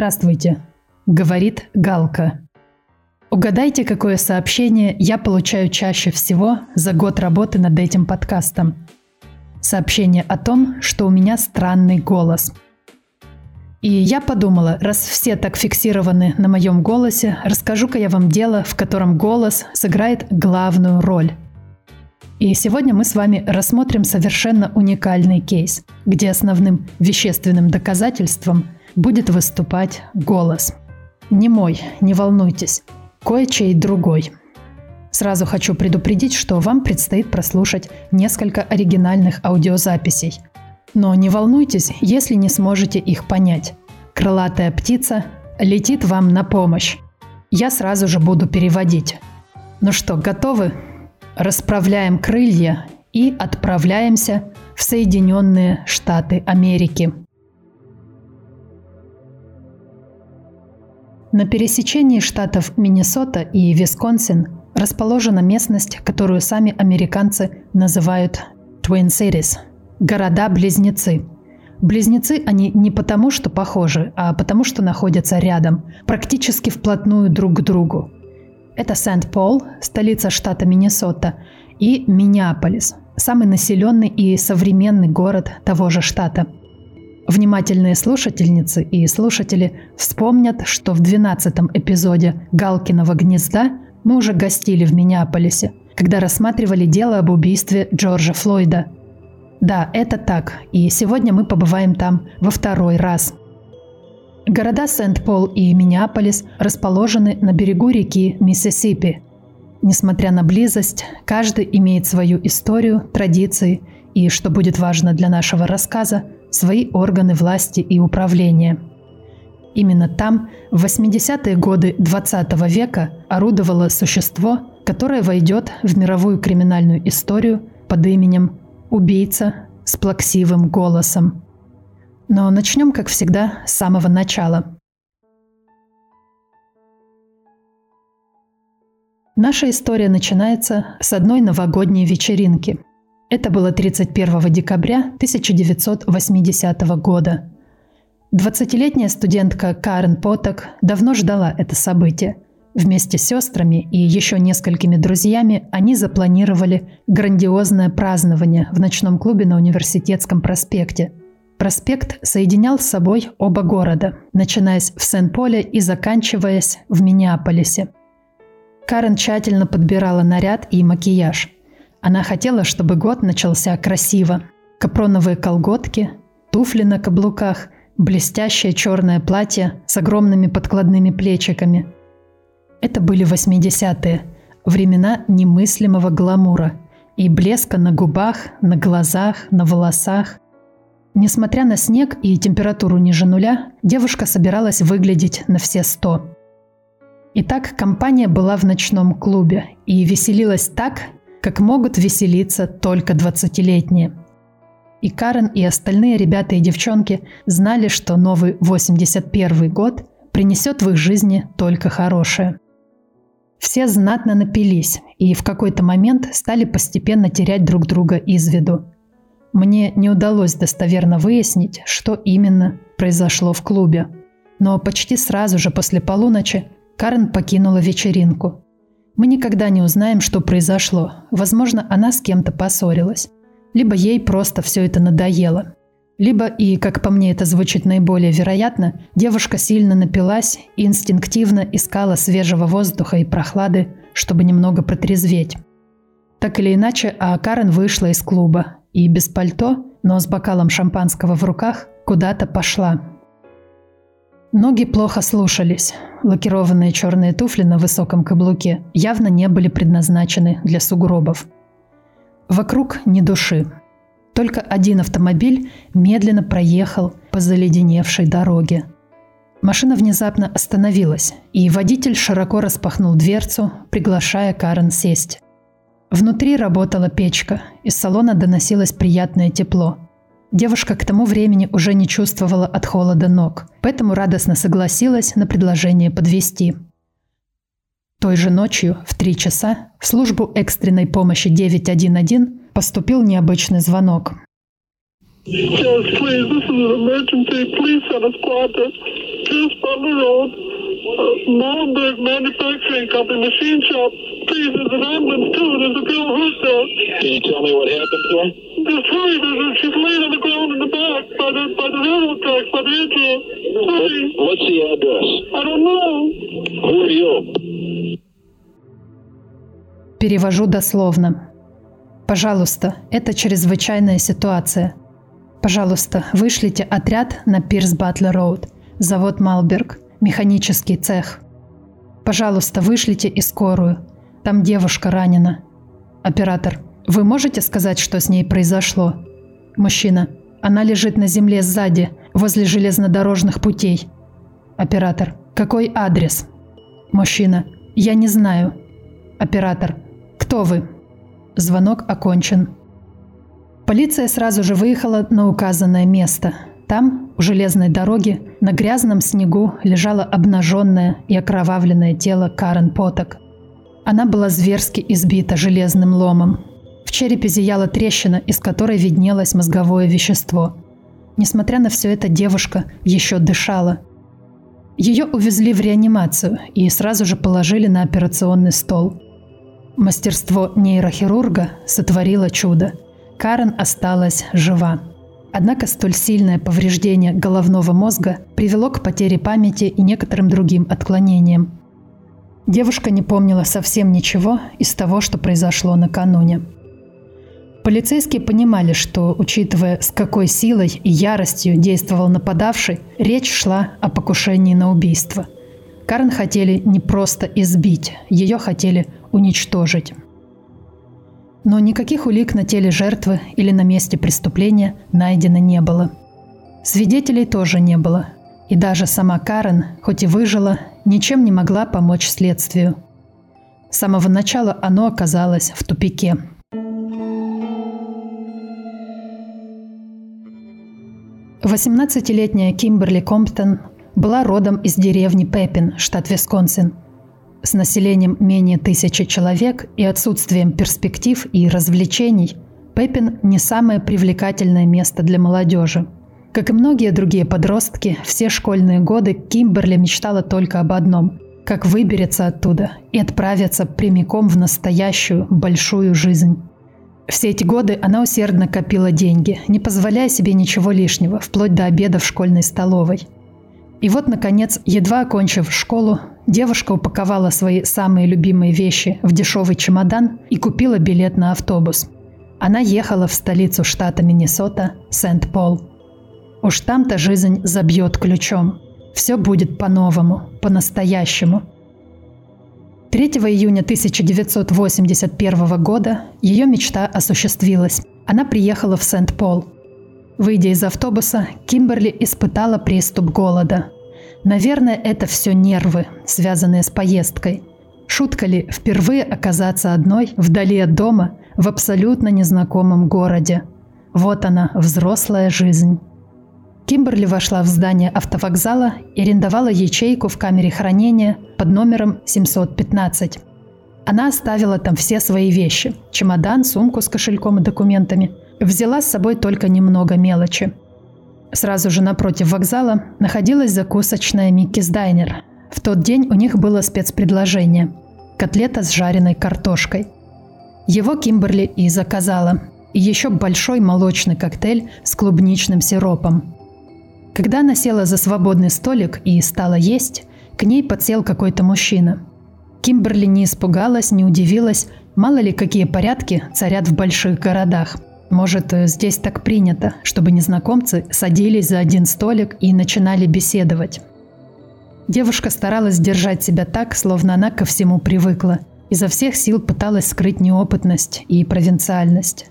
Здравствуйте, говорит Галка. Угадайте, какое сообщение я получаю чаще всего за год работы над этим подкастом. Сообщение о том, что у меня странный голос. И я подумала, раз все так фиксированы на моем голосе, расскажу-ка я вам дело, в котором голос сыграет главную роль. И сегодня мы с вами рассмотрим совершенно уникальный кейс, где основным вещественным доказательством – будет выступать голос. Не мой, не волнуйтесь, кое-чей другой. Сразу хочу предупредить, что вам предстоит прослушать несколько оригинальных аудиозаписей. Но не волнуйтесь, если не сможете их понять. Крылатая птица летит вам на помощь. Я сразу же буду переводить. Ну что, готовы? Расправляем крылья и отправляемся в Соединенные Штаты Америки. На пересечении штатов Миннесота и Висконсин расположена местность, которую сами американцы называют Twin Cities – города-близнецы. Близнецы они не потому, что похожи, а потому, что находятся рядом, практически вплотную друг к другу. Это Сент-Пол, столица штата Миннесота, и Миннеаполис, самый населенный и современный город того же штата – Внимательные слушательницы и слушатели вспомнят, что в 12 эпизоде «Галкиного гнезда» мы уже гостили в Миннеаполисе, когда рассматривали дело об убийстве Джорджа Флойда. Да, это так, и сегодня мы побываем там во второй раз. Города Сент-Пол и Миннеаполис расположены на берегу реки Миссисипи. Несмотря на близость, каждый имеет свою историю, традиции и, что будет важно для нашего рассказа, свои органы власти и управления. Именно там в 80-е годы 20 века орудовало существо, которое войдет в мировую криминальную историю под именем «Убийца с плаксивым голосом». Но начнем, как всегда, с самого начала. Наша история начинается с одной новогодней вечеринки – это было 31 декабря 1980 года. 20-летняя студентка Карен Поток давно ждала это событие. Вместе с сестрами и еще несколькими друзьями они запланировали грандиозное празднование в ночном клубе на Университетском проспекте. Проспект соединял с собой оба города, начинаясь в Сен-Поле и заканчиваясь в Миннеаполисе. Карен тщательно подбирала наряд и макияж – она хотела, чтобы год начался красиво. Капроновые колготки, туфли на каблуках, блестящее черное платье с огромными подкладными плечиками. Это были 80-е, времена немыслимого гламура и блеска на губах, на глазах, на волосах. Несмотря на снег и температуру ниже нуля, девушка собиралась выглядеть на все сто. Итак, компания была в ночном клубе и веселилась так, как могут веселиться только 20-летние. И Карен, и остальные ребята и девчонки знали, что новый 81 год принесет в их жизни только хорошее. Все знатно напились и в какой-то момент стали постепенно терять друг друга из виду. Мне не удалось достоверно выяснить, что именно произошло в клубе. Но почти сразу же после полуночи Карен покинула вечеринку. Мы никогда не узнаем, что произошло. Возможно, она с кем-то поссорилась. Либо ей просто все это надоело. Либо, и, как по мне это звучит наиболее вероятно, девушка сильно напилась и инстинктивно искала свежего воздуха и прохлады, чтобы немного протрезветь. Так или иначе, а Карен вышла из клуба и без пальто, но с бокалом шампанского в руках, куда-то пошла. Ноги плохо слушались. Лакированные черные туфли на высоком каблуке явно не были предназначены для сугробов. Вокруг ни души. Только один автомобиль медленно проехал по заледеневшей дороге. Машина внезапно остановилась, и водитель широко распахнул дверцу, приглашая Карен сесть. Внутри работала печка, из салона доносилось приятное тепло. Девушка к тому времени уже не чувствовала от холода ног, поэтому радостно согласилась на предложение подвести. Той же ночью, в три часа, в службу экстренной помощи 911 поступил необычный звонок. Yes, please. This is an emergency. A squad to Pierce Butler Road, uh, Molenberg Manufacturing Company, machine shop. Please, there's an ambulance too. There's a girl hurt there. Can you tell me what happened to her? Just hurry. There's a, she's laying on the ground in the back by the by the railroad tracks by the engine. Hurry. What's the address? I don't know. Who are you? Перевожу дословно. Пожалуйста, это чрезвычайная ситуация. Пожалуйста, вышлите отряд на Пирс Батлер Роуд, завод Малберг, механический цех. Пожалуйста, вышлите и скорую. Там девушка ранена. Оператор, вы можете сказать, что с ней произошло? Мужчина, она лежит на земле сзади, возле железнодорожных путей. Оператор, какой адрес? Мужчина, я не знаю. Оператор, кто вы? Звонок окончен. Полиция сразу же выехала на указанное место. Там, у железной дороги, на грязном снегу лежало обнаженное и окровавленное тело Карен Поток. Она была зверски избита железным ломом. В черепе зияла трещина, из которой виднелось мозговое вещество. Несмотря на все это, девушка еще дышала. Ее увезли в реанимацию и сразу же положили на операционный стол. Мастерство нейрохирурга сотворило чудо. Карен осталась жива. Однако столь сильное повреждение головного мозга привело к потере памяти и некоторым другим отклонениям. Девушка не помнила совсем ничего из того, что произошло накануне. Полицейские понимали, что, учитывая, с какой силой и яростью действовал нападавший, речь шла о покушении на убийство. Карен хотели не просто избить, ее хотели уничтожить. Но никаких улик на теле жертвы или на месте преступления найдено не было. Свидетелей тоже не было. И даже сама Карен, хоть и выжила, ничем не могла помочь следствию. С самого начала оно оказалось в тупике. Восемнадцатилетняя Кимберли Комптон была родом из деревни Пеппин, штат Висконсин – с населением менее тысячи человек и отсутствием перспектив и развлечений, Пеппин не самое привлекательное место для молодежи. Как и многие другие подростки, все школьные годы Кимберли мечтала только об одном – как выберется оттуда и отправиться прямиком в настоящую большую жизнь. Все эти годы она усердно копила деньги, не позволяя себе ничего лишнего, вплоть до обеда в школьной столовой. И вот, наконец, едва окончив школу, Девушка упаковала свои самые любимые вещи в дешевый чемодан и купила билет на автобус. Она ехала в столицу штата Миннесота, Сент-Пол. Уж там-то жизнь забьет ключом. Все будет по-новому, по-настоящему. 3 июня 1981 года ее мечта осуществилась. Она приехала в Сент-Пол. Выйдя из автобуса, Кимберли испытала приступ голода – Наверное, это все нервы, связанные с поездкой. Шутка ли впервые оказаться одной, вдали от дома, в абсолютно незнакомом городе? Вот она, взрослая жизнь. Кимберли вошла в здание автовокзала и арендовала ячейку в камере хранения под номером 715. Она оставила там все свои вещи – чемодан, сумку с кошельком и документами. Взяла с собой только немного мелочи – Сразу же напротив вокзала находилась закусочная Миккис Дайнер. В тот день у них было спецпредложение – котлета с жареной картошкой. Его Кимберли и заказала. И еще большой молочный коктейль с клубничным сиропом. Когда она села за свободный столик и стала есть, к ней подсел какой-то мужчина. Кимберли не испугалась, не удивилась, мало ли какие порядки царят в больших городах – может, э, здесь так принято, чтобы незнакомцы садились за один столик и начинали беседовать. Девушка старалась держать себя так, словно она ко всему привыкла. Изо всех сил пыталась скрыть неопытность и провинциальность.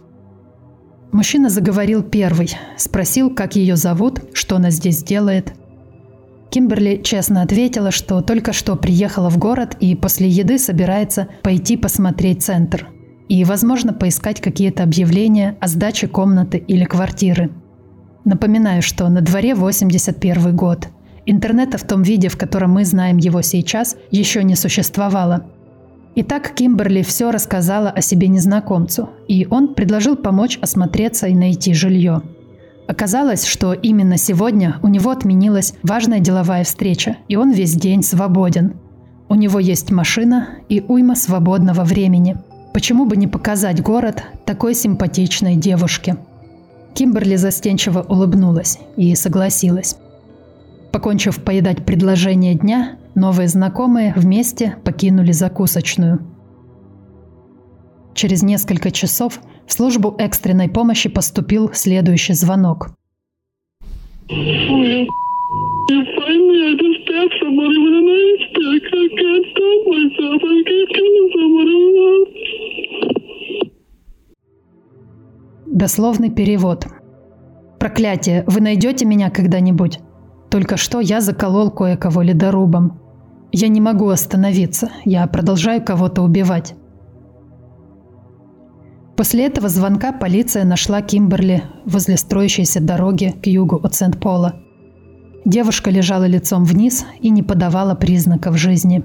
Мужчина заговорил первый, спросил, как ее зовут, что она здесь делает. Кимберли честно ответила, что только что приехала в город и после еды собирается пойти посмотреть центр. И, возможно, поискать какие-то объявления о сдаче комнаты или квартиры. Напоминаю, что на дворе 81 год. Интернета в том виде, в котором мы знаем его сейчас, еще не существовало. Итак, Кимберли все рассказала о себе незнакомцу, и он предложил помочь осмотреться и найти жилье – Оказалось, что именно сегодня у него отменилась важная деловая встреча, и он весь день свободен. У него есть машина и уйма свободного времени. Почему бы не показать город такой симпатичной девушке? Кимберли застенчиво улыбнулась и согласилась. Покончив поедать предложение дня, новые знакомые вместе покинули закусочную. Через несколько часов в службу экстренной помощи поступил следующий звонок. Дословный перевод. Проклятие, вы найдете меня когда-нибудь? Только что я заколол кое-кого ледорубом. Я не могу остановиться, я продолжаю кого-то убивать. После этого звонка полиция нашла Кимберли возле строящейся дороги к югу от Сент-Пола. Девушка лежала лицом вниз и не подавала признаков жизни.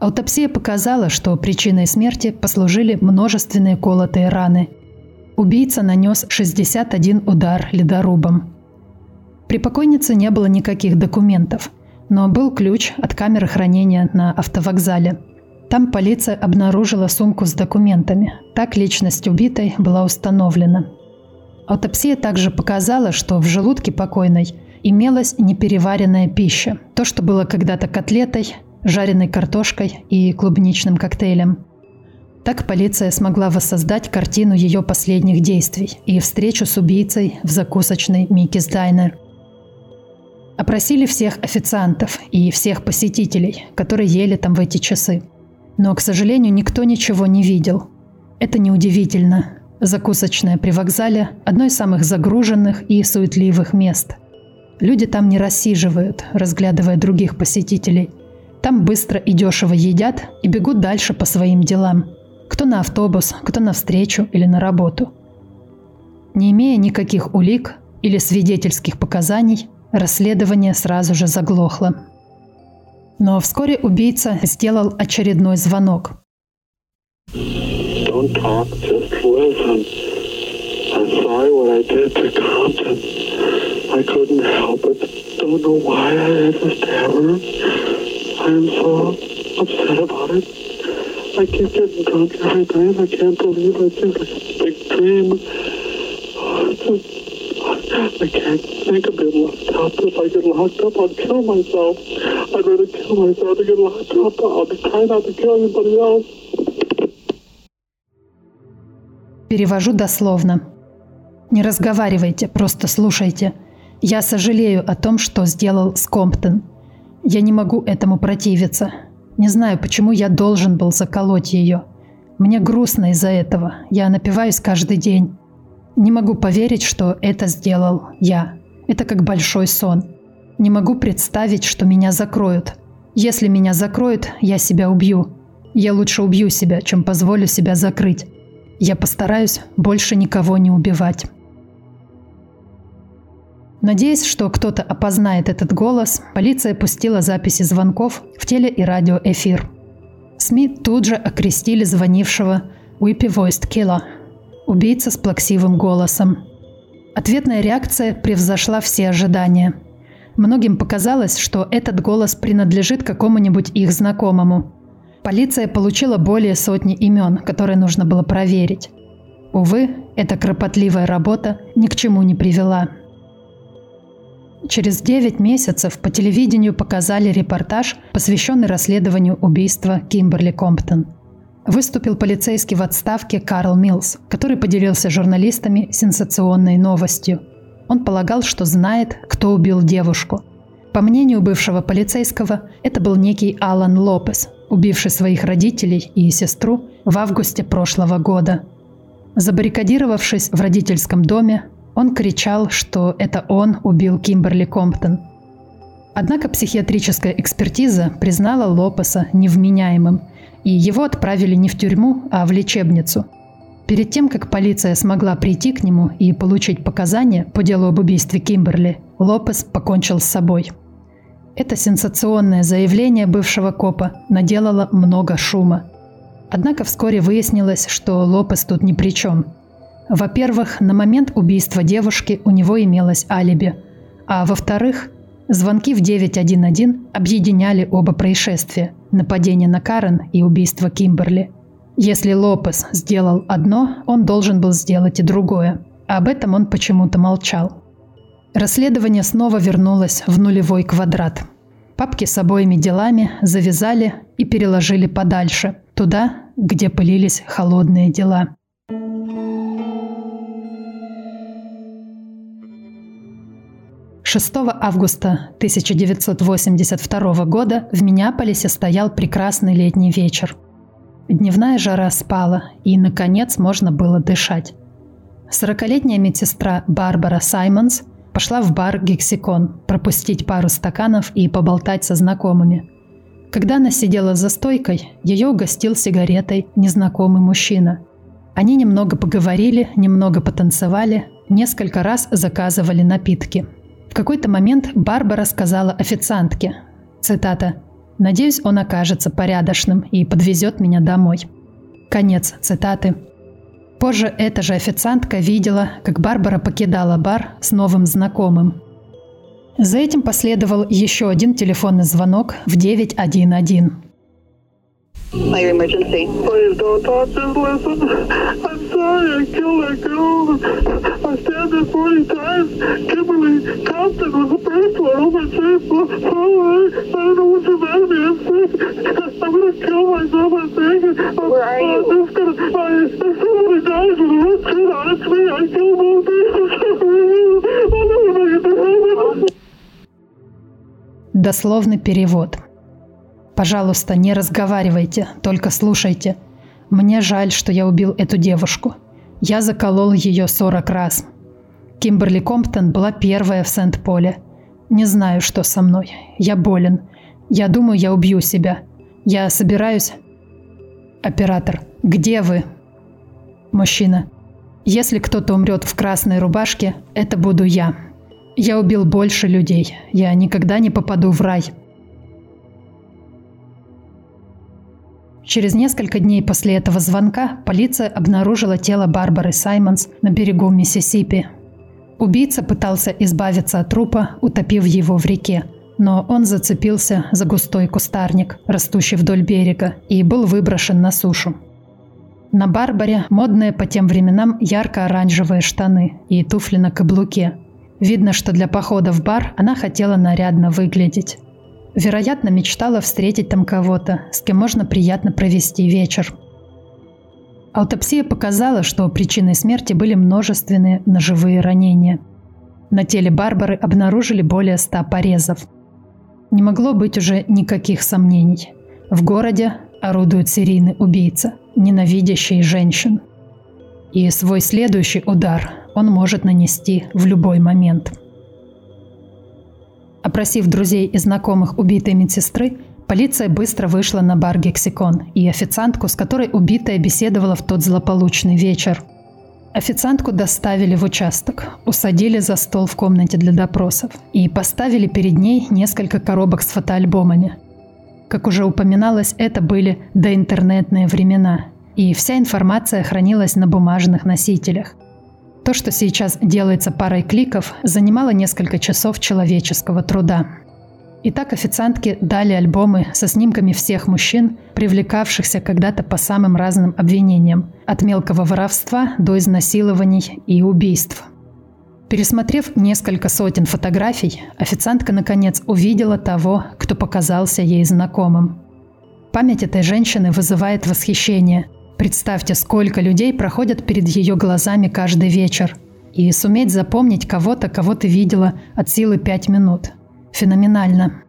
Аутопсия показала, что причиной смерти послужили множественные колотые раны. Убийца нанес 61 удар ледорубом. При покойнице не было никаких документов, но был ключ от камеры хранения на автовокзале – там полиция обнаружила сумку с документами. Так личность убитой была установлена. Аутопсия также показала, что в желудке покойной имелась непереваренная пища. То, что было когда-то котлетой, жареной картошкой и клубничным коктейлем. Так полиция смогла воссоздать картину ее последних действий и встречу с убийцей в закусочной Микис Дайнер. Опросили всех официантов и всех посетителей, которые ели там в эти часы. Но, к сожалению, никто ничего не видел. Это неудивительно. Закусочная при вокзале – одно из самых загруженных и суетливых мест. Люди там не рассиживают, разглядывая других посетителей. Там быстро и дешево едят и бегут дальше по своим делам. Кто на автобус, кто на встречу или на работу. Не имея никаких улик или свидетельских показаний, расследование сразу же заглохло. Но вскоре убийца сделал очередной звонок. I'm so upset about it. I keep getting drunk every night. I can't believe I just like a big dream. Just I can't think of being locked up. If I get locked up, I'll kill myself. I'd rather kill myself than get locked up. I'll trying not to kill anybody else. Перевожу дословно. Не разговаривайте, просто слушайте. Я сожалею о том, что сделал Скомптон. Я не могу этому противиться. Не знаю, почему я должен был заколоть ее. Мне грустно из-за этого. Я напиваюсь каждый день. Не могу поверить, что это сделал я. Это как большой сон. Не могу представить, что меня закроют. Если меня закроют, я себя убью. Я лучше убью себя, чем позволю себя закрыть. Я постараюсь больше никого не убивать. Надеясь, что кто-то опознает этот голос, полиция пустила записи звонков в теле- и радиоэфир. СМИ тут же окрестили звонившего «Whippy Voiced Killer», Убийца с плаксивым голосом. Ответная реакция превзошла все ожидания. Многим показалось, что этот голос принадлежит какому-нибудь их знакомому. Полиция получила более сотни имен, которые нужно было проверить. Увы, эта кропотливая работа ни к чему не привела. Через 9 месяцев по телевидению показали репортаж, посвященный расследованию убийства Кимберли Комптон – выступил полицейский в отставке Карл Милс, который поделился журналистами сенсационной новостью. Он полагал, что знает, кто убил девушку. По мнению бывшего полицейского, это был некий Алан Лопес, убивший своих родителей и сестру в августе прошлого года. Забаррикадировавшись в родительском доме, он кричал, что это он убил Кимберли Комптон. Однако психиатрическая экспертиза признала Лопеса невменяемым, и его отправили не в тюрьму, а в лечебницу. Перед тем, как полиция смогла прийти к нему и получить показания по делу об убийстве Кимберли, Лопес покончил с собой – это сенсационное заявление бывшего копа наделало много шума. Однако вскоре выяснилось, что Лопес тут ни при чем. Во-первых, на момент убийства девушки у него имелось алиби. А во-вторых, звонки в 911 объединяли оба происшествия – нападение на Карен и убийство Кимберли. Если Лопес сделал одно, он должен был сделать и другое. Об этом он почему-то молчал. Расследование снова вернулось в нулевой квадрат. Папки с обоими делами завязали и переложили подальше, туда, где пылились холодные дела. Шестого августа 1982 года в Миннеаполисе стоял прекрасный летний вечер. Дневная жара спала, и, наконец, можно было дышать. Сорокалетняя медсестра Барбара Саймонс – Пошла в бар «Гексикон» пропустить пару стаканов и поболтать со знакомыми. Когда она сидела за стойкой, ее угостил сигаретой незнакомый мужчина. Они немного поговорили, немного потанцевали, несколько раз заказывали напитки. В какой-то момент Барбара сказала официантке, цитата, «Надеюсь, он окажется порядочным и подвезет меня домой». Конец цитаты. Позже эта же официантка видела, как Барбара покидала бар с новым знакомым. За этим последовал еще один телефонный звонок в 911. Fire emergency. Please don't talk, just listen. I'm sorry I killed that girl. I stabbed her 40 times. Kimberly Compton was the first one. Oh, my face. Oh, I, I don't know what's the matter with me. I'm sick. I'm going to kill myself, I think. I'm, Where are you? I'm just going to... I, if somebody dies with a red shit on, it's me. I killed both of them. I'll never make it to heaven. Дословный перевод. Пожалуйста, не разговаривайте, только слушайте. Мне жаль, что я убил эту девушку. Я заколол ее 40 раз. Кимберли Комптон была первая в Сент-Поле. Не знаю, что со мной. Я болен. Я думаю, я убью себя. Я собираюсь... Оператор, где вы? Мужчина. Если кто-то умрет в красной рубашке, это буду я. Я убил больше людей. Я никогда не попаду в рай. Через несколько дней после этого звонка полиция обнаружила тело Барбары Саймонс на берегу Миссисипи. Убийца пытался избавиться от трупа, утопив его в реке, но он зацепился за густой кустарник, растущий вдоль берега, и был выброшен на сушу. На Барбаре модные по тем временам ярко-оранжевые штаны и туфли на каблуке. Видно, что для похода в бар она хотела нарядно выглядеть. Вероятно, мечтала встретить там кого-то, с кем можно приятно провести вечер. Аутопсия показала, что причиной смерти были множественные ножевые ранения. На теле Барбары обнаружили более ста порезов. Не могло быть уже никаких сомнений. В городе орудует серийный убийца, ненавидящий женщин. И свой следующий удар он может нанести в любой момент – Опросив друзей и знакомых убитой медсестры, полиция быстро вышла на бар «Гексикон» и официантку, с которой убитая беседовала в тот злополучный вечер. Официантку доставили в участок, усадили за стол в комнате для допросов и поставили перед ней несколько коробок с фотоальбомами. Как уже упоминалось, это были доинтернетные времена, и вся информация хранилась на бумажных носителях. То, что сейчас делается парой кликов, занимало несколько часов человеческого труда. Итак, официантки дали альбомы со снимками всех мужчин, привлекавшихся когда-то по самым разным обвинениям, от мелкого воровства до изнасилований и убийств. Пересмотрев несколько сотен фотографий, официантка наконец увидела того, кто показался ей знакомым. Память этой женщины вызывает восхищение, Представьте, сколько людей проходят перед ее глазами каждый вечер. И суметь запомнить кого-то, кого ты видела от силы пять минут. феноменально.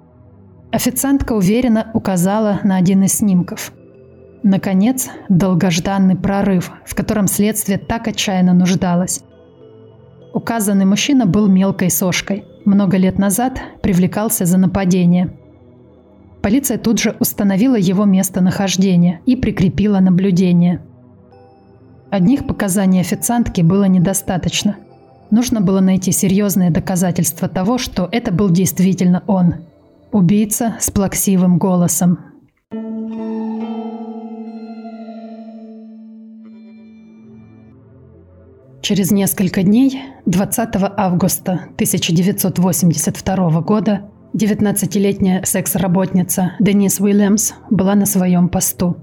Официантка уверенно указала на один из снимков. Наконец, долгожданный прорыв, в котором следствие так отчаянно нуждалось. Указанный мужчина был мелкой сошкой. Много лет назад привлекался за нападение. Полиция тут же установила его местонахождение и прикрепила наблюдение. Одних показаний официантки было недостаточно. Нужно было найти серьезные доказательства того, что это был действительно он. Убийца с плаксивым голосом. Через несколько дней, 20 августа 1982 года, 19-летняя секс-работница Денис Уильямс была на своем посту.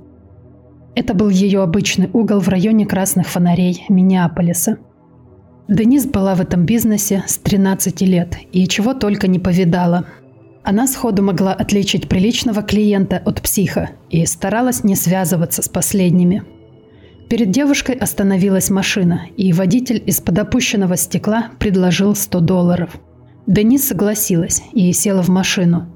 Это был ее обычный угол в районе красных фонарей Миннеаполиса. Денис была в этом бизнесе с 13 лет и чего только не повидала. Она сходу могла отличить приличного клиента от психа и старалась не связываться с последними – Перед девушкой остановилась машина, и водитель из-под опущенного стекла предложил 100 долларов. Денис согласилась и села в машину.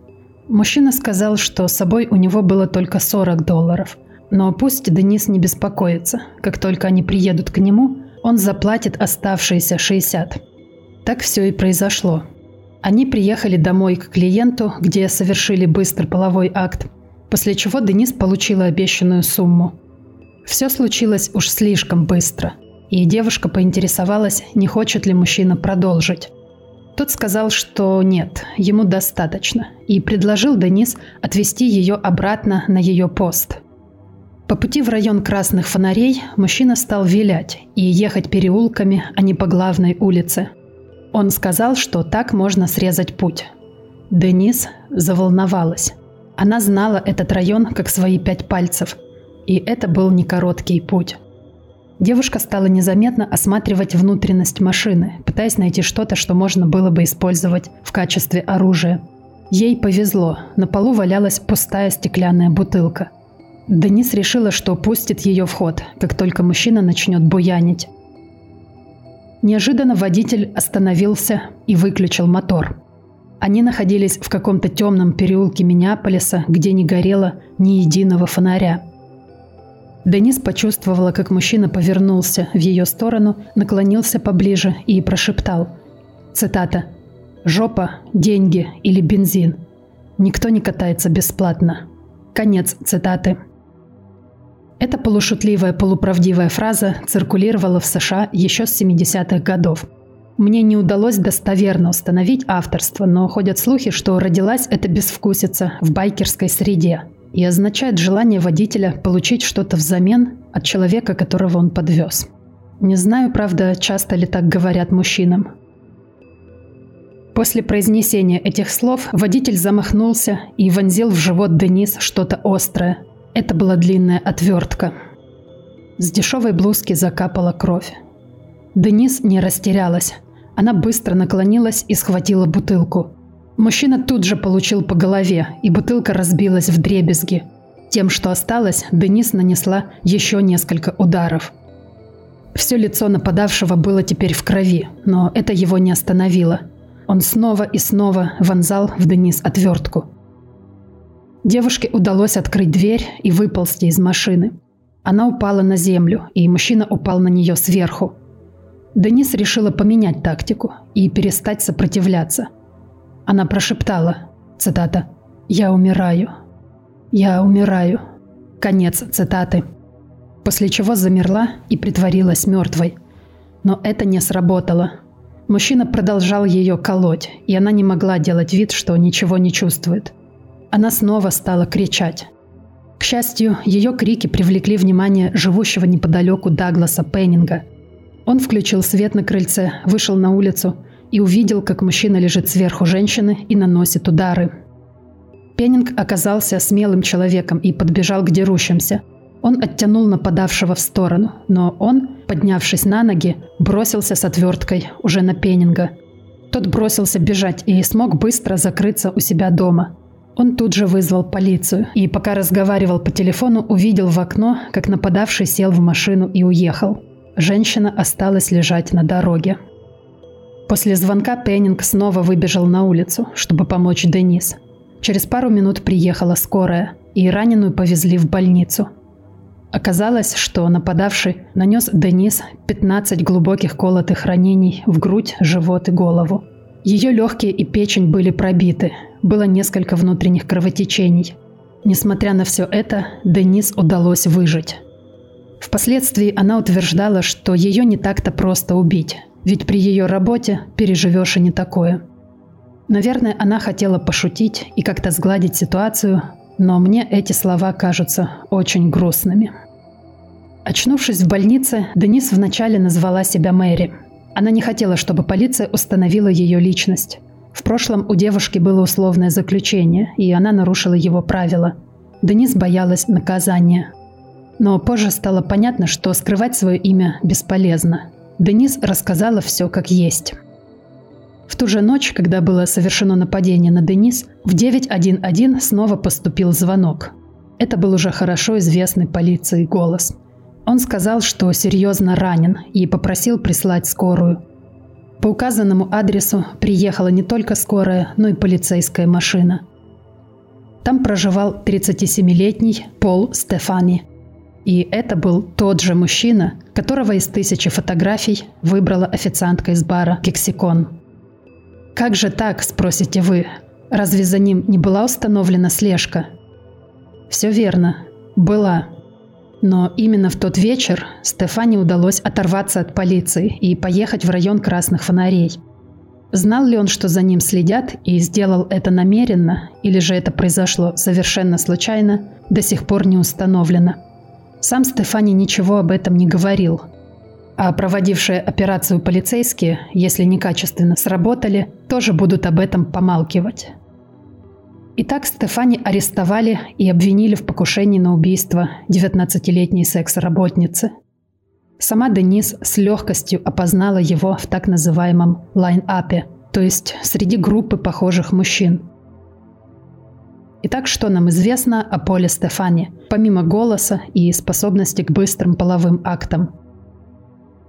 Мужчина сказал, что с собой у него было только 40 долларов. Но пусть Денис не беспокоится. Как только они приедут к нему, он заплатит оставшиеся 60. Так все и произошло. Они приехали домой к клиенту, где совершили быстрый половой акт, после чего Денис получила обещанную сумму – все случилось уж слишком быстро, и девушка поинтересовалась, не хочет ли мужчина продолжить. Тот сказал, что нет, ему достаточно, и предложил Денис отвезти ее обратно на ее пост. По пути в район красных фонарей мужчина стал вилять и ехать переулками, а не по главной улице. Он сказал, что так можно срезать путь. Денис заволновалась. Она знала этот район как свои пять пальцев – и это был не короткий путь. Девушка стала незаметно осматривать внутренность машины, пытаясь найти что-то, что можно было бы использовать в качестве оружия. Ей повезло, на полу валялась пустая стеклянная бутылка. Денис решила, что пустит ее в ход, как только мужчина начнет буянить. Неожиданно водитель остановился и выключил мотор. Они находились в каком-то темном переулке Миннеаполиса, где не горело ни единого фонаря – Денис почувствовала, как мужчина повернулся в ее сторону, наклонился поближе и прошептал. Цитата. «Жопа, деньги или бензин. Никто не катается бесплатно». Конец цитаты. Эта полушутливая, полуправдивая фраза циркулировала в США еще с 70-х годов. Мне не удалось достоверно установить авторство, но ходят слухи, что родилась эта безвкусица в байкерской среде – и означает желание водителя получить что-то взамен от человека, которого он подвез. Не знаю, правда, часто ли так говорят мужчинам. После произнесения этих слов водитель замахнулся и вонзил в живот Денис что-то острое. Это была длинная отвертка. С дешевой блузки закапала кровь. Денис не растерялась. Она быстро наклонилась и схватила бутылку. Мужчина тут же получил по голове, и бутылка разбилась в дребезги. Тем, что осталось, Денис нанесла еще несколько ударов. Все лицо нападавшего было теперь в крови, но это его не остановило. Он снова и снова вонзал в Денис отвертку. Девушке удалось открыть дверь и выползти из машины. Она упала на землю, и мужчина упал на нее сверху. Денис решила поменять тактику и перестать сопротивляться – она прошептала, цитата, «Я умираю. Я умираю». Конец цитаты. После чего замерла и притворилась мертвой. Но это не сработало. Мужчина продолжал ее колоть, и она не могла делать вид, что ничего не чувствует. Она снова стала кричать. К счастью, ее крики привлекли внимание живущего неподалеку Дагласа Пеннинга. Он включил свет на крыльце, вышел на улицу и увидел, как мужчина лежит сверху женщины и наносит удары. Пеннинг оказался смелым человеком и подбежал к дерущимся. Он оттянул нападавшего в сторону, но он, поднявшись на ноги, бросился с отверткой уже на Пеннинга. Тот бросился бежать и смог быстро закрыться у себя дома. Он тут же вызвал полицию и, пока разговаривал по телефону, увидел в окно, как нападавший сел в машину и уехал. Женщина осталась лежать на дороге. После звонка Пеннинг снова выбежал на улицу, чтобы помочь Денис. Через пару минут приехала скорая, и раненую повезли в больницу. Оказалось, что нападавший нанес Денис 15 глубоких колотых ранений в грудь, живот и голову. Ее легкие и печень были пробиты, было несколько внутренних кровотечений. Несмотря на все это, Денис удалось выжить. Впоследствии она утверждала, что ее не так-то просто убить, ведь при ее работе переживешь и не такое. Наверное, она хотела пошутить и как-то сгладить ситуацию, но мне эти слова кажутся очень грустными. Очнувшись в больнице, Денис вначале назвала себя Мэри. Она не хотела, чтобы полиция установила ее личность. В прошлом у девушки было условное заключение, и она нарушила его правила. Денис боялась наказания. Но позже стало понятно, что скрывать свое имя бесполезно. Денис рассказала все как есть. В ту же ночь, когда было совершено нападение на Денис, в 911 снова поступил звонок. Это был уже хорошо известный полиции голос. Он сказал, что серьезно ранен и попросил прислать скорую. По указанному адресу приехала не только скорая, но и полицейская машина. Там проживал 37-летний Пол Стефани – и это был тот же мужчина, которого из тысячи фотографий выбрала официантка из бара «Кексикон». «Как же так?» – спросите вы. Разве за ним не была установлена слежка? Все верно. Была. Но именно в тот вечер Стефане удалось оторваться от полиции и поехать в район красных фонарей. Знал ли он, что за ним следят, и сделал это намеренно, или же это произошло совершенно случайно, до сих пор не установлено – сам Стефани ничего об этом не говорил. А проводившие операцию полицейские, если некачественно сработали, тоже будут об этом помалкивать. Итак, Стефани арестовали и обвинили в покушении на убийство 19-летней секс-работницы. Сама Денис с легкостью опознала его в так называемом line-up е, то есть среди группы похожих мужчин – Итак, что нам известно о Поле Стефани, помимо голоса и способности к быстрым половым актам?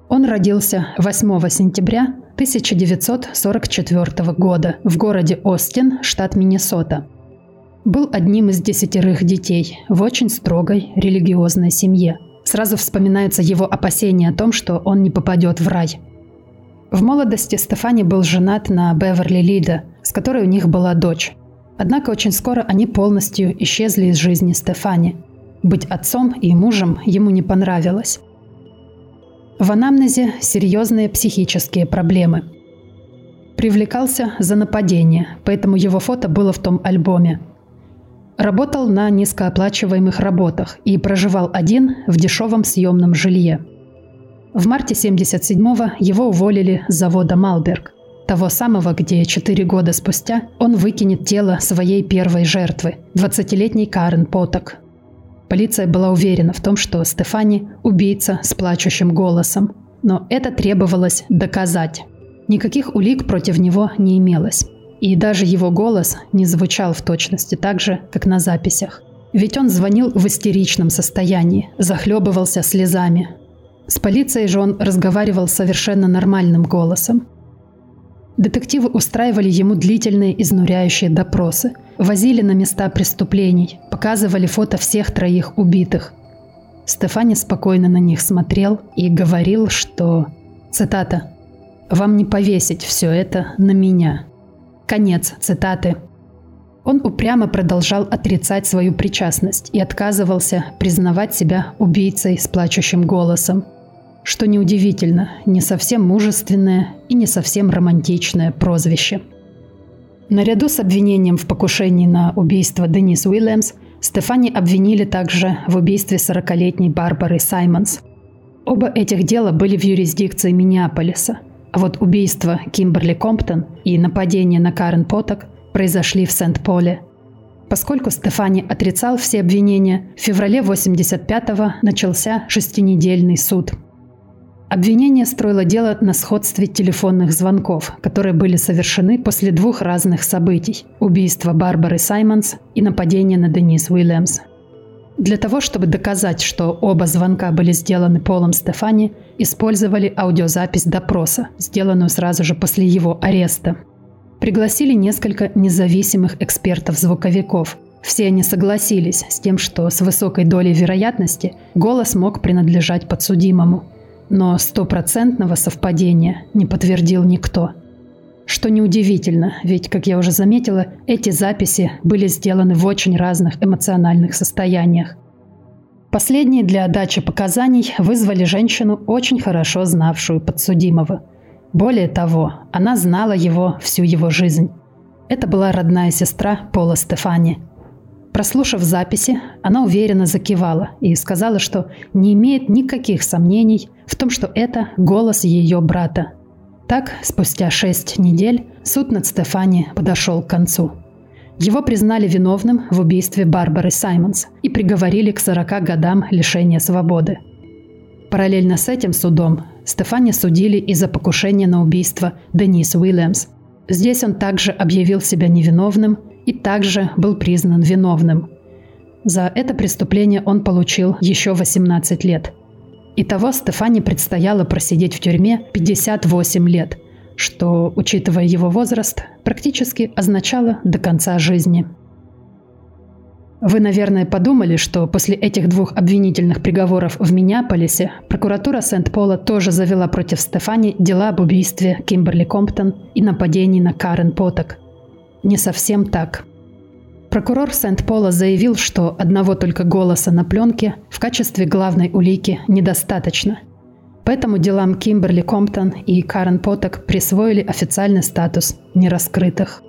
Он родился 8 сентября 1944 года в городе Остин, штат Миннесота. Был одним из десятерых детей в очень строгой религиозной семье. Сразу вспоминаются его опасения о том, что он не попадет в рай. В молодости Стефани был женат на Беверли Лида, с которой у них была дочь. Однако очень скоро они полностью исчезли из жизни Стефани. Быть отцом и мужем ему не понравилось. В анамнезе серьезные психические проблемы. Привлекался за нападение, поэтому его фото было в том альбоме. Работал на низкооплачиваемых работах и проживал один в дешевом съемном жилье. В марте 77-го его уволили с завода «Малберг». Того самого, где четыре года спустя он выкинет тело своей первой жертвы, 20-летней Карен Поток. Полиция была уверена в том, что Стефани – убийца с плачущим голосом. Но это требовалось доказать. Никаких улик против него не имелось. И даже его голос не звучал в точности так же, как на записях. Ведь он звонил в истеричном состоянии, захлебывался слезами. С полицией же он разговаривал совершенно нормальным голосом. Детективы устраивали ему длительные изнуряющие допросы, возили на места преступлений, показывали фото всех троих убитых. Стефани спокойно на них смотрел и говорил, что... Цитата. «Вам не повесить все это на меня». Конец цитаты. Он упрямо продолжал отрицать свою причастность и отказывался признавать себя убийцей с плачущим голосом – что неудивительно, не совсем мужественное и не совсем романтичное прозвище. Наряду с обвинением в покушении на убийство Денис Уильямс, Стефани обвинили также в убийстве 40-летней Барбары Саймонс. Оба этих дела были в юрисдикции Миннеаполиса, а вот убийство Кимберли Комптон и нападение на Карен Поток произошли в Сент-Поле. Поскольку Стефани отрицал все обвинения, в феврале 85-го начался шестинедельный суд – Обвинение строило дело на сходстве телефонных звонков, которые были совершены после двух разных событий – убийства Барбары Саймонс и нападения на Денис Уильямс. Для того, чтобы доказать, что оба звонка были сделаны Полом Стефани, использовали аудиозапись допроса, сделанную сразу же после его ареста. Пригласили несколько независимых экспертов-звуковиков. Все они согласились с тем, что с высокой долей вероятности голос мог принадлежать подсудимому. Но стопроцентного совпадения не подтвердил никто – что неудивительно, ведь, как я уже заметила, эти записи были сделаны в очень разных эмоциональных состояниях. Последние для отдачи показаний вызвали женщину, очень хорошо знавшую подсудимого. Более того, она знала его всю его жизнь. Это была родная сестра Пола Стефани. Прослушав записи, она уверенно закивала и сказала, что не имеет никаких сомнений в том, что это голос ее брата – так, спустя шесть недель, суд над Стефани подошел к концу. Его признали виновным в убийстве Барбары Саймонс и приговорили к 40 годам лишения свободы. Параллельно с этим судом Стефани судили из за покушения на убийство Денис Уильямс. Здесь он также объявил себя невиновным и также был признан виновным. За это преступление он получил еще 18 лет – Итого Стефани предстояло просидеть в тюрьме 58 лет, что, учитывая его возраст, практически означало до конца жизни. Вы, наверное, подумали, что после этих двух обвинительных приговоров в Миннеаполисе прокуратура Сент-Пола тоже завела против Стефани дела об убийстве Кимберли Комптон и нападении на Карен Поток. Не совсем так – Прокурор Сент-Пола заявил, что одного только голоса на пленке в качестве главной улики недостаточно. Поэтому делам Кимберли Комптон и Карен Поток присвоили официальный статус нераскрытых.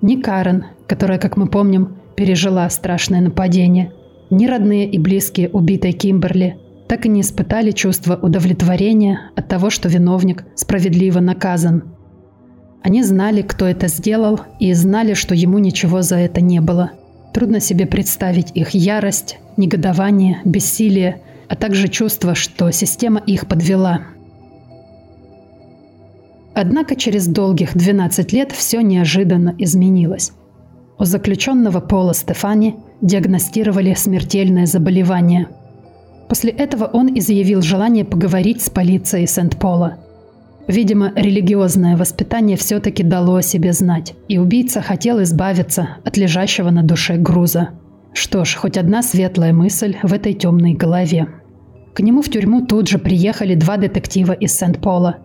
Ни Карен, которая, как мы помним, пережила страшное нападение, ни родные и близкие убитой Кимберли так и не испытали чувства удовлетворения от того, что виновник справедливо наказан – они знали, кто это сделал, и знали, что ему ничего за это не было. Трудно себе представить их ярость, негодование, бессилие, а также чувство, что система их подвела. Однако через долгих 12 лет все неожиданно изменилось. У заключенного Пола Стефани диагностировали смертельное заболевание. После этого он изъявил желание поговорить с полицией Сент-Пола – Видимо, религиозное воспитание все-таки дало о себе знать, и убийца хотел избавиться от лежащего на душе груза. Что ж, хоть одна светлая мысль в этой темной голове. К нему в тюрьму тут же приехали два детектива из Сент-Пола.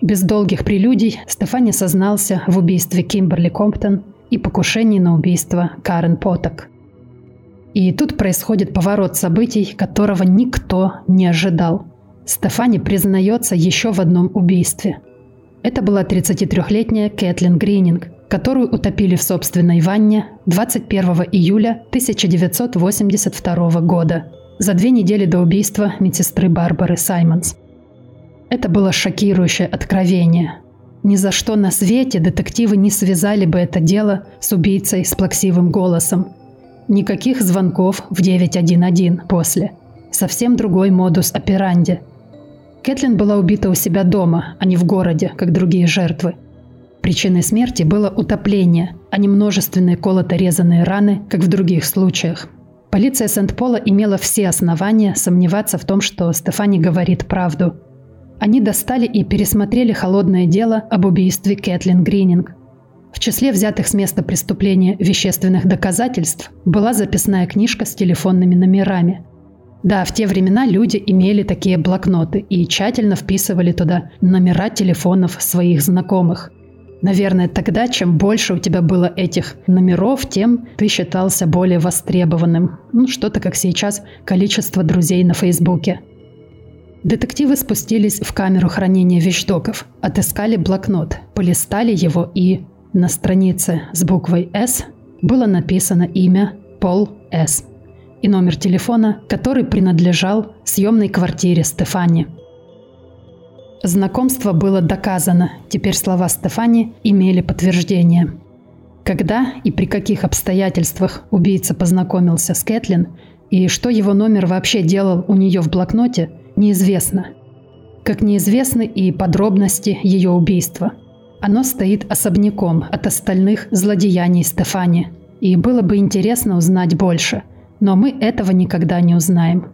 Без долгих прелюдий Стефани сознался в убийстве Кимберли Комптон и покушении на убийство Карен Поток. И тут происходит поворот событий, которого никто не ожидал – Стефани признается еще в одном убийстве. Это была 33-летняя Кэтлин Грининг, которую утопили в собственной ванне 21 июля 1982 года, за две недели до убийства медсестры Барбары Саймонс. Это было шокирующее откровение. Ни за что на свете детективы не связали бы это дело с убийцей с плаксивым голосом. Никаких звонков в 911 после. Совсем другой модус операнди – Кэтлин была убита у себя дома, а не в городе, как другие жертвы. Причиной смерти было утопление, а не множественные колото-резанные раны, как в других случаях. Полиция Сент-Пола имела все основания сомневаться в том, что Стефани говорит правду. Они достали и пересмотрели холодное дело об убийстве Кэтлин Грининг. В числе взятых с места преступления вещественных доказательств была записная книжка с телефонными номерами – да, в те времена люди имели такие блокноты и тщательно вписывали туда номера телефонов своих знакомых. Наверное, тогда, чем больше у тебя было этих номеров, тем ты считался более востребованным. Ну, что-то как сейчас количество друзей на Фейсбуке. Детективы спустились в камеру хранения вещдоков, отыскали блокнот, полистали его и на странице с буквой «С» было написано имя Пол С и номер телефона, который принадлежал съемной квартире Стефани. Знакомство было доказано, теперь слова Стефани имели подтверждение. Когда и при каких обстоятельствах убийца познакомился с Кэтлин и что его номер вообще делал у нее в блокноте, неизвестно. Как неизвестны и подробности ее убийства. Оно стоит особняком от остальных злодеяний Стефани, и было бы интересно узнать больше – Но мы этого никогда не узнаем.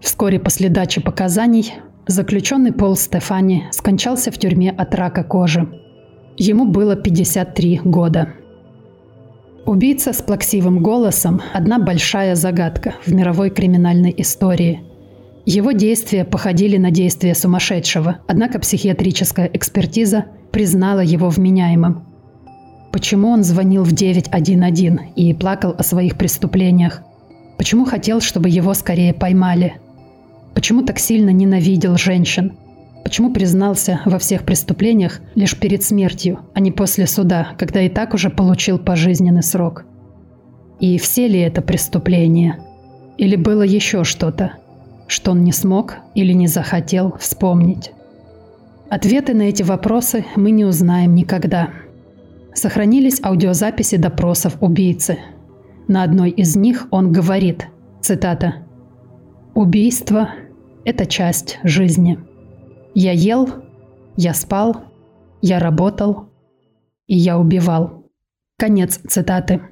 Вскоре после дачи показаний заключенный Пол Стефани скончался в тюрьме от рака кожи. Ему было 53 года. Убийца с плаксивым голосом – одна большая загадка в мировой криминальной истории. Его действия походили на действия сумасшедшего, однако психиатрическая экспертиза признала его вменяемым. Почему он звонил в 911 и плакал о своих преступлениях? Почему хотел, чтобы его скорее поймали? Почему так сильно ненавидел женщин? Почему признался во всех преступлениях лишь перед смертью, а не после суда, когда и так уже получил пожизненный срок? И все ли это преступления? Или было еще что-то, что он не смог или не захотел вспомнить? Ответы на эти вопросы мы не узнаем никогда. Сохранились аудиозаписи допросов убийцы. На одной из них он говорит, цитата, «Убийство – это часть жизни». Я ел, я спал, я работал и я убивал. Конец цитаты.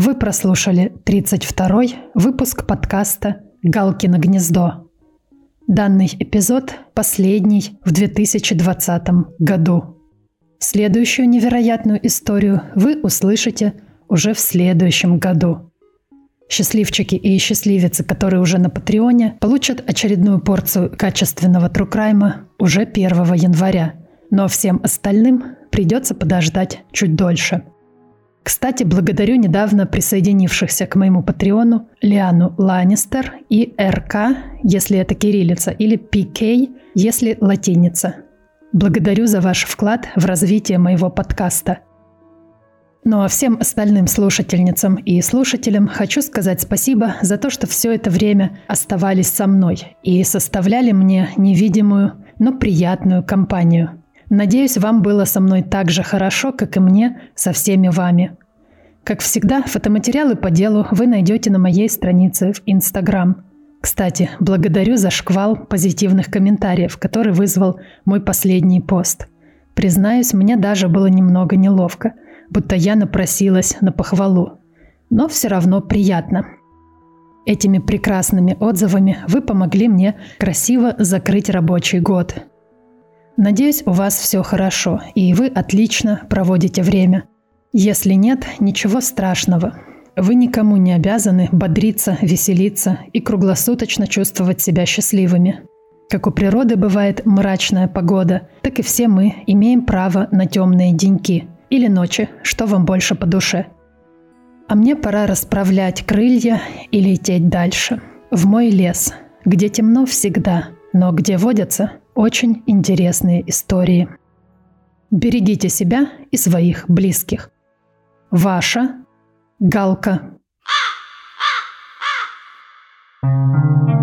Вы прослушали 32-й выпуск подкаста «Галкино гнездо». Данный эпизод последний в 2020 году. Следующую невероятную историю вы услышите уже в следующем году. Счастливчики и счастливицы, которые уже на Патреоне, получат очередную порцию качественного трукрайма уже 1 января. Но всем остальным придется подождать чуть дольше – кстати, благодарю недавно присоединившихся к моему патреону Лиану Ланнистер и РК, если это кириллица, или ПК, если латиница. Благодарю за ваш вклад в развитие моего подкаста. Ну а всем остальным слушательницам и слушателям хочу сказать спасибо за то, что все это время оставались со мной и составляли мне невидимую, но приятную компанию – Надеюсь, вам было со мной так же хорошо, как и мне со всеми вами. Как всегда, фотоматериалы по делу вы найдете на моей странице в Инстаграм. Кстати, благодарю за шквал позитивных комментариев, который вызвал мой последний пост. Признаюсь, мне даже было немного неловко, будто я напросилась на похвалу. Но все равно приятно. Этими прекрасными отзывами вы помогли мне красиво закрыть рабочий год – Надеюсь, у вас все хорошо, и вы отлично проводите время. Если нет, ничего страшного. Вы никому не обязаны бодриться, веселиться и круглосуточно чувствовать себя счастливыми. Как у природы бывает мрачная погода, так и все мы имеем право на темные деньки или ночи, что вам больше по душе. А мне пора расправлять крылья и лететь дальше, в мой лес, где темно всегда, но где водятся очень интересные истории. Берегите себя и своих близких. Ваша Галка. thank you